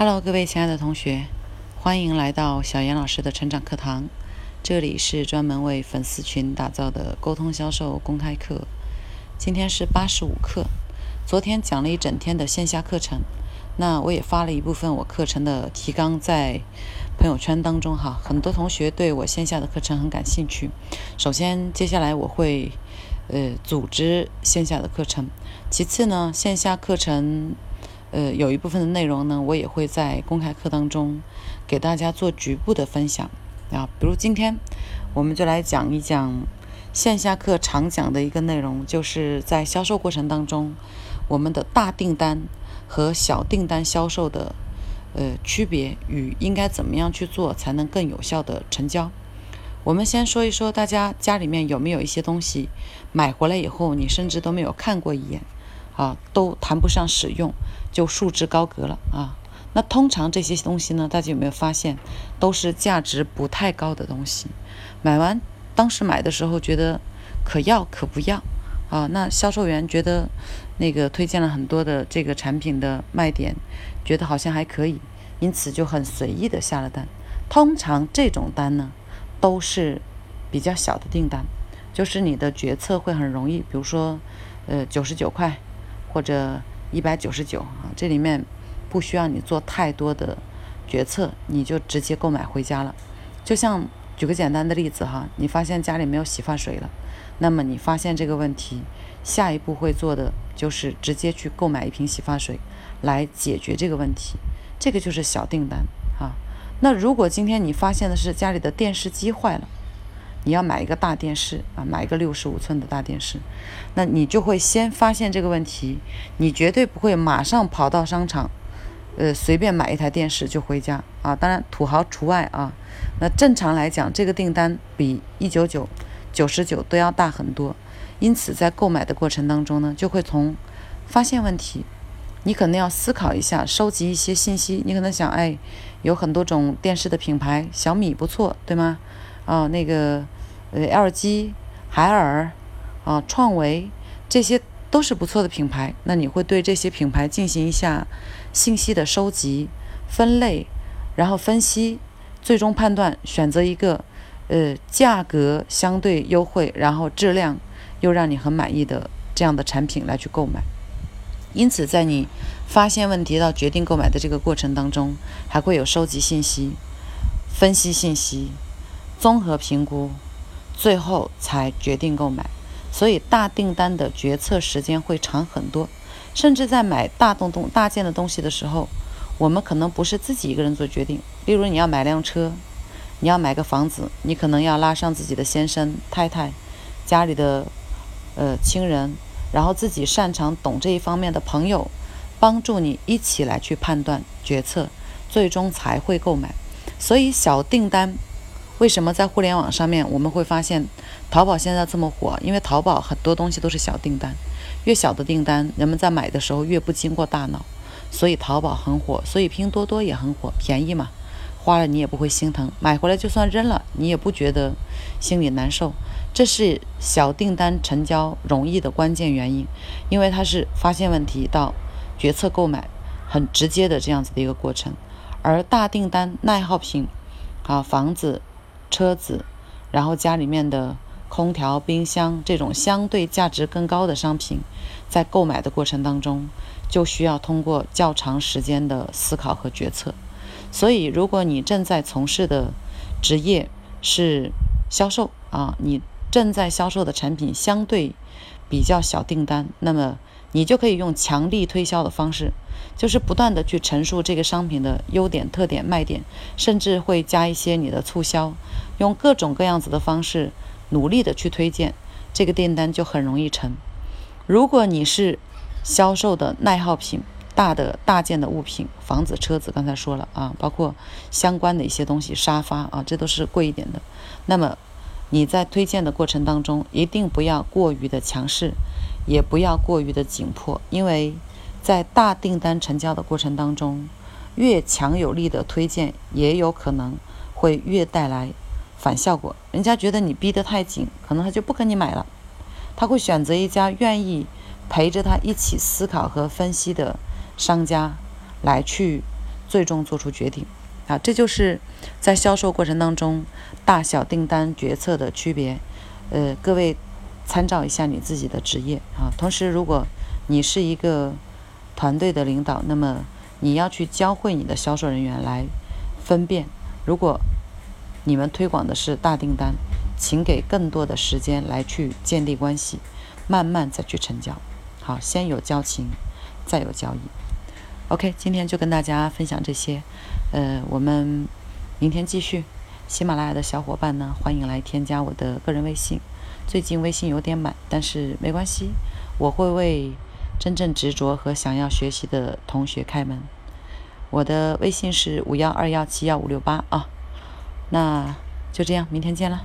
Hello，各位亲爱的同学，欢迎来到小严老师的成长课堂。这里是专门为粉丝群打造的沟通销售公开课。今天是八十五课。昨天讲了一整天的线下课程，那我也发了一部分我课程的提纲在朋友圈当中哈。很多同学对我线下的课程很感兴趣。首先，接下来我会呃组织线下的课程。其次呢，线下课程。呃，有一部分的内容呢，我也会在公开课当中给大家做局部的分享啊。比如今天，我们就来讲一讲线下课常讲的一个内容，就是在销售过程当中，我们的大订单和小订单销售的呃区别与应该怎么样去做才能更有效的成交。我们先说一说，大家家里面有没有一些东西买回来以后，你甚至都没有看过一眼。啊，都谈不上使用，就束之高阁了啊。那通常这些东西呢，大家有没有发现，都是价值不太高的东西？买完当时买的时候觉得可要可不要啊。那销售员觉得那个推荐了很多的这个产品的卖点，觉得好像还可以，因此就很随意的下了单。通常这种单呢，都是比较小的订单，就是你的决策会很容易，比如说呃九十九块。或者一百九十九啊，这里面不需要你做太多的决策，你就直接购买回家了。就像举个简单的例子哈，你发现家里没有洗发水了，那么你发现这个问题，下一步会做的就是直接去购买一瓶洗发水来解决这个问题。这个就是小订单啊。那如果今天你发现的是家里的电视机坏了，你要买一个大电视啊，买一个六十五寸的大电视，那你就会先发现这个问题，你绝对不会马上跑到商场，呃，随便买一台电视就回家啊。当然土豪除外啊。那正常来讲，这个订单比一九九、九十九都要大很多，因此在购买的过程当中呢，就会从发现问题，你可能要思考一下，收集一些信息。你可能想，哎，有很多种电视的品牌，小米不错，对吗？啊，那个。呃，LG、海尔啊、创维，这些都是不错的品牌。那你会对这些品牌进行一下信息的收集、分类，然后分析，最终判断选择一个呃价格相对优惠，然后质量又让你很满意的这样的产品来去购买。因此，在你发现问题到决定购买的这个过程当中，还会有收集信息、分析信息、综合评估。最后才决定购买，所以大订单的决策时间会长很多。甚至在买大东东大件的东西的时候，我们可能不是自己一个人做决定。例如，你要买辆车，你要买个房子，你可能要拉上自己的先生、太太、家里的呃亲人，然后自己擅长懂这一方面的朋友，帮助你一起来去判断决策，最终才会购买。所以小订单。为什么在互联网上面我们会发现淘宝现在这么火？因为淘宝很多东西都是小订单，越小的订单，人们在买的时候越不经过大脑，所以淘宝很火，所以拼多多也很火，便宜嘛，花了你也不会心疼，买回来就算扔了，你也不觉得心里难受。这是小订单成交容易的关键原因，因为它是发现问题到决策购买很直接的这样子的一个过程，而大订单耐耗品啊房子。车子，然后家里面的空调、冰箱这种相对价值更高的商品，在购买的过程当中，就需要通过较长时间的思考和决策。所以，如果你正在从事的职业是销售啊，你正在销售的产品相对比较小订单，那么你就可以用强力推销的方式。就是不断的去陈述这个商品的优点、特点、卖点，甚至会加一些你的促销，用各种各样子的方式努力的去推荐，这个订单就很容易成。如果你是销售的耐耗品、大的大件的物品，房子、车子，刚才说了啊，包括相关的一些东西，沙发啊，这都是贵一点的。那么你在推荐的过程当中，一定不要过于的强势，也不要过于的紧迫，因为。在大订单成交的过程当中，越强有力的推荐，也有可能会越带来反效果。人家觉得你逼得太紧，可能他就不跟你买了，他会选择一家愿意陪着他一起思考和分析的商家来去最终做出决定。啊，这就是在销售过程当中大小订单决策的区别。呃，各位参照一下你自己的职业啊。同时，如果你是一个团队的领导，那么你要去教会你的销售人员来分辨。如果你们推广的是大订单，请给更多的时间来去建立关系，慢慢再去成交。好，先有交情，再有交易。OK，今天就跟大家分享这些。呃，我们明天继续。喜马拉雅的小伙伴呢，欢迎来添加我的个人微信。最近微信有点满，但是没关系，我会为真正执着和想要学习的同学开门。我的微信是五幺二幺七幺五六八啊。那就这样，明天见了。